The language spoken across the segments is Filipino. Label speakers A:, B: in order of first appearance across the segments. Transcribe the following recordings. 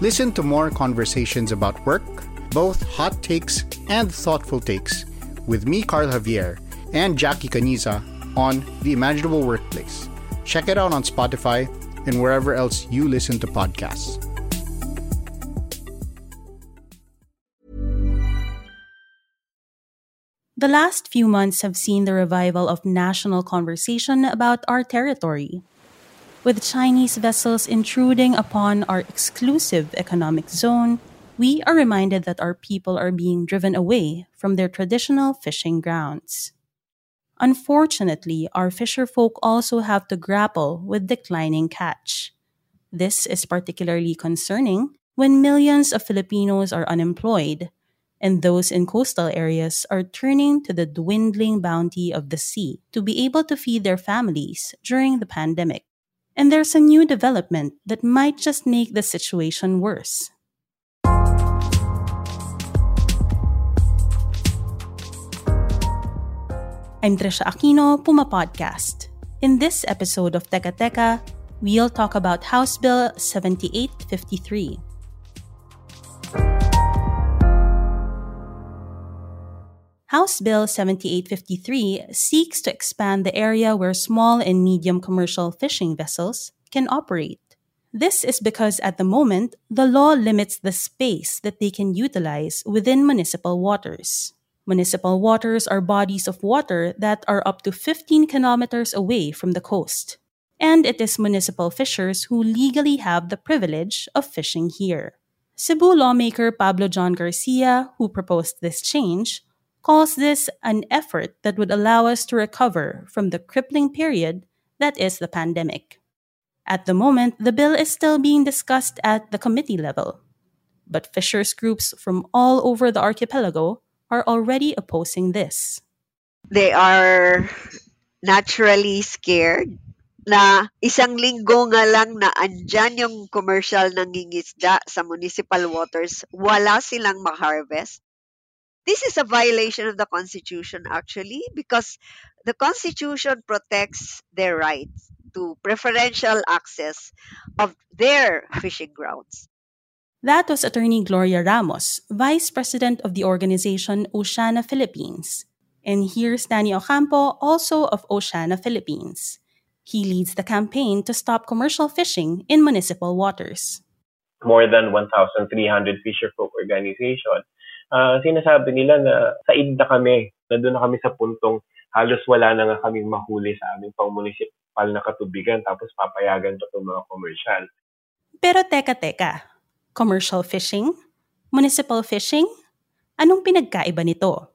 A: Listen to more conversations about work, both hot takes and thoughtful takes, with me, Carl Javier, and Jackie Caniza on The Imaginable Workplace. Check it out on Spotify and wherever else you listen to podcasts.
B: The last few months have seen the revival of national conversation about our territory with Chinese vessels intruding upon our exclusive economic zone, we are reminded that our people are being driven away from their traditional fishing grounds. Unfortunately, our fisherfolk also have to grapple with declining catch. This is particularly concerning when millions of Filipinos are unemployed and those in coastal areas are turning to the dwindling bounty of the sea to be able to feed their families during the pandemic. And there's a new development that might just make the situation worse. I'm Trisha Aquino, Puma Podcast. In this episode of Teka Teka, we'll talk about House Bill 7853. House Bill 7853 seeks to expand the area where small and medium commercial fishing vessels can operate. This is because at the moment, the law limits the space that they can utilize within municipal waters. Municipal waters are bodies of water that are up to 15 kilometers away from the coast. And it is municipal fishers who legally have the privilege of fishing here. Cebu lawmaker Pablo John Garcia, who proposed this change, calls this an effort that would allow us to recover from the crippling period that is the pandemic. At the moment, the bill is still being discussed at the committee level, but fishers groups from all over the archipelago are already opposing this.
C: They are naturally scared na isang linggo nga lang na andyan yung commercial nangingisda sa municipal waters, wala silang ma-harvest. This is a violation of the Constitution, actually, because the Constitution protects their rights to preferential access of their fishing grounds.
B: That was attorney Gloria Ramos, vice president of the organization Oceana Philippines. And here's Danny Ocampo, also of Oceana Philippines. He leads the campaign to stop commercial fishing in municipal waters.
D: More than 1,300 fisherfolk organizations uh, sinasabi nila na said na kami, na doon na kami sa puntong halos wala na nga kaming mahuli sa aming pang-municipal na katubigan tapos papayagan to itong mga commercial.
B: Pero teka teka, commercial fishing? Municipal fishing? Anong pinagkaiba nito?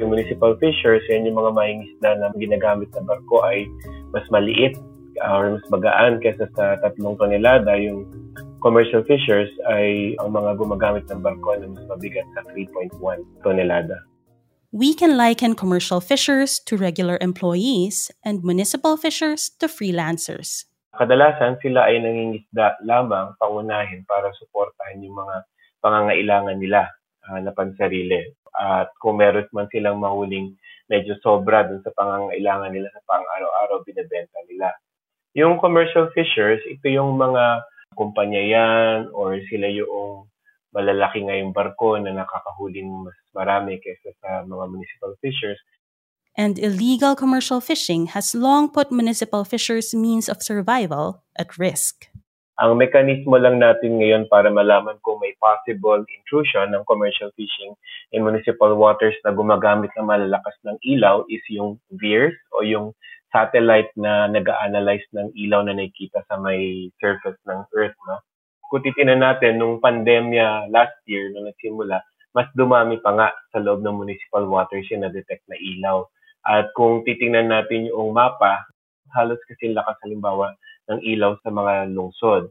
D: Yung municipal fishers, yan yung mga mahingisda na ginagamit na barko ay mas maliit uh, or mas magaan kaysa sa tatlong tonelada. Yung commercial fishers ay ang mga gumagamit ng barko na mas mabigat sa 3.1 tonelada.
B: We can liken commercial fishers to regular employees and municipal fishers to freelancers.
D: Kadalasan sila ay nangingisda lamang pangunahin para suportahan yung mga pangangailangan nila uh, na pansarili. At kung meron man silang mahuling medyo sobra dun sa pangangailangan nila sa pang-araw-araw, binebenta nila. Yung commercial fishers, ito yung mga kumpanya yan or sila yung malalaki ngayong barko na nakakahuling mas marami kaysa sa mga municipal fishers.
B: And illegal commercial fishing has long put municipal fishers' means of survival at risk.
D: Ang mekanismo lang natin ngayon para malaman kung may possible intrusion ng commercial fishing in municipal waters na gumagamit ng malalakas ng ilaw is yung VIRS o yung satellite na nag-analyze ng ilaw na nakikita sa may surface ng Earth. No? Kung titinan natin, nung pandemya last year, nung nagsimula, mas dumami pa nga sa loob ng municipal waters yung na-detect na ilaw. At kung titingnan natin yung mapa, halos kasi lakas halimbawa ng ilaw sa mga lungsod.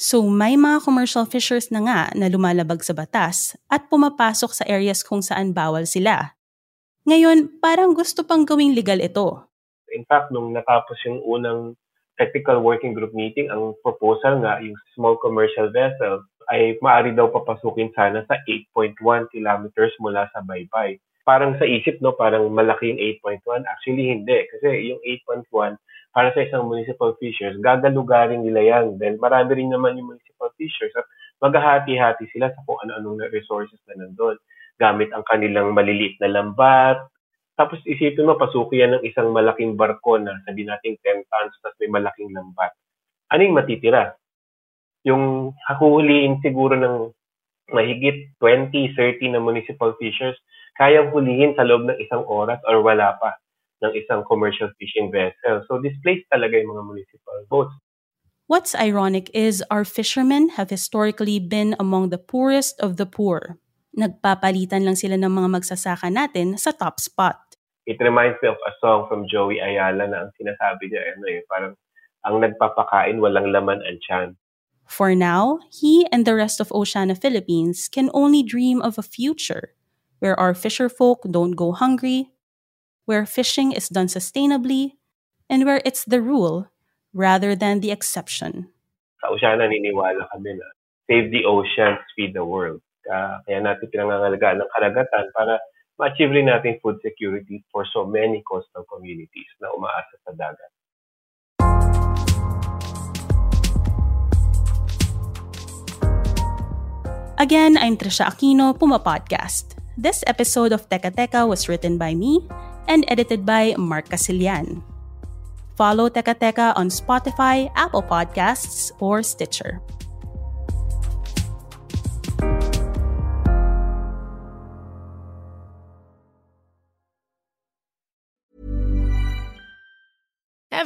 B: So may mga commercial fishers na nga na lumalabag sa batas at pumapasok sa areas kung saan bawal sila. Ngayon, parang gusto pang gawing legal ito.
D: In fact, nung natapos yung unang technical working group meeting, ang proposal nga, yung small commercial vessels, ay maaari daw papasukin sana sa 8.1 kilometers mula sa baybay. Parang sa isip, no, parang malaki yung 8.1. Actually, hindi. Kasi yung 8.1, para sa isang municipal fishers, gagalugarin nila yan. Then marami rin naman yung municipal fishers at maghahati-hati sila sa kung ano-anong resources na nandun. Gamit ang kanilang maliliit na lambat. Tapos isipin mo, pasuki yan ng isang malaking barko na sabi natin 10 tons tapos may malaking lambat. Ano yung matitira? Yung hahuhuliin siguro ng mahigit 20, 30 na municipal fishers, kayang hulihin sa loob ng isang oras or wala pa ng isang commercial fishing vessel. So displaced talaga yung mga municipal boats.
B: What's ironic is our fishermen have historically been among the poorest of the poor. Nagpapalitan lang sila ng mga magsasaka natin sa top spot.
D: It reminds me of a song from Joey Ayala na ang sinasabi niya, ano eh, parang ang nagpapakain walang laman ang tiyan.
B: For now, he and the rest of Oceania Philippines can only dream of a future where our fisherfolk don't go hungry, where fishing is done sustainably, and where it's the rule rather than the exception.
D: Sa Oceana, naniniwala kami na save the oceans, feed the world. Uh, kaya natin pinangangalagaan ng karagatan para ma-achieve rin natin food security for so many coastal communities na umaasa sa dagat.
B: Again, I'm Trisha Aquino, Puma Podcast. This episode of Teka Teka was written by me, and edited by Mark Casilian. Follow Teka Teka on Spotify, Apple Podcasts, or Stitcher.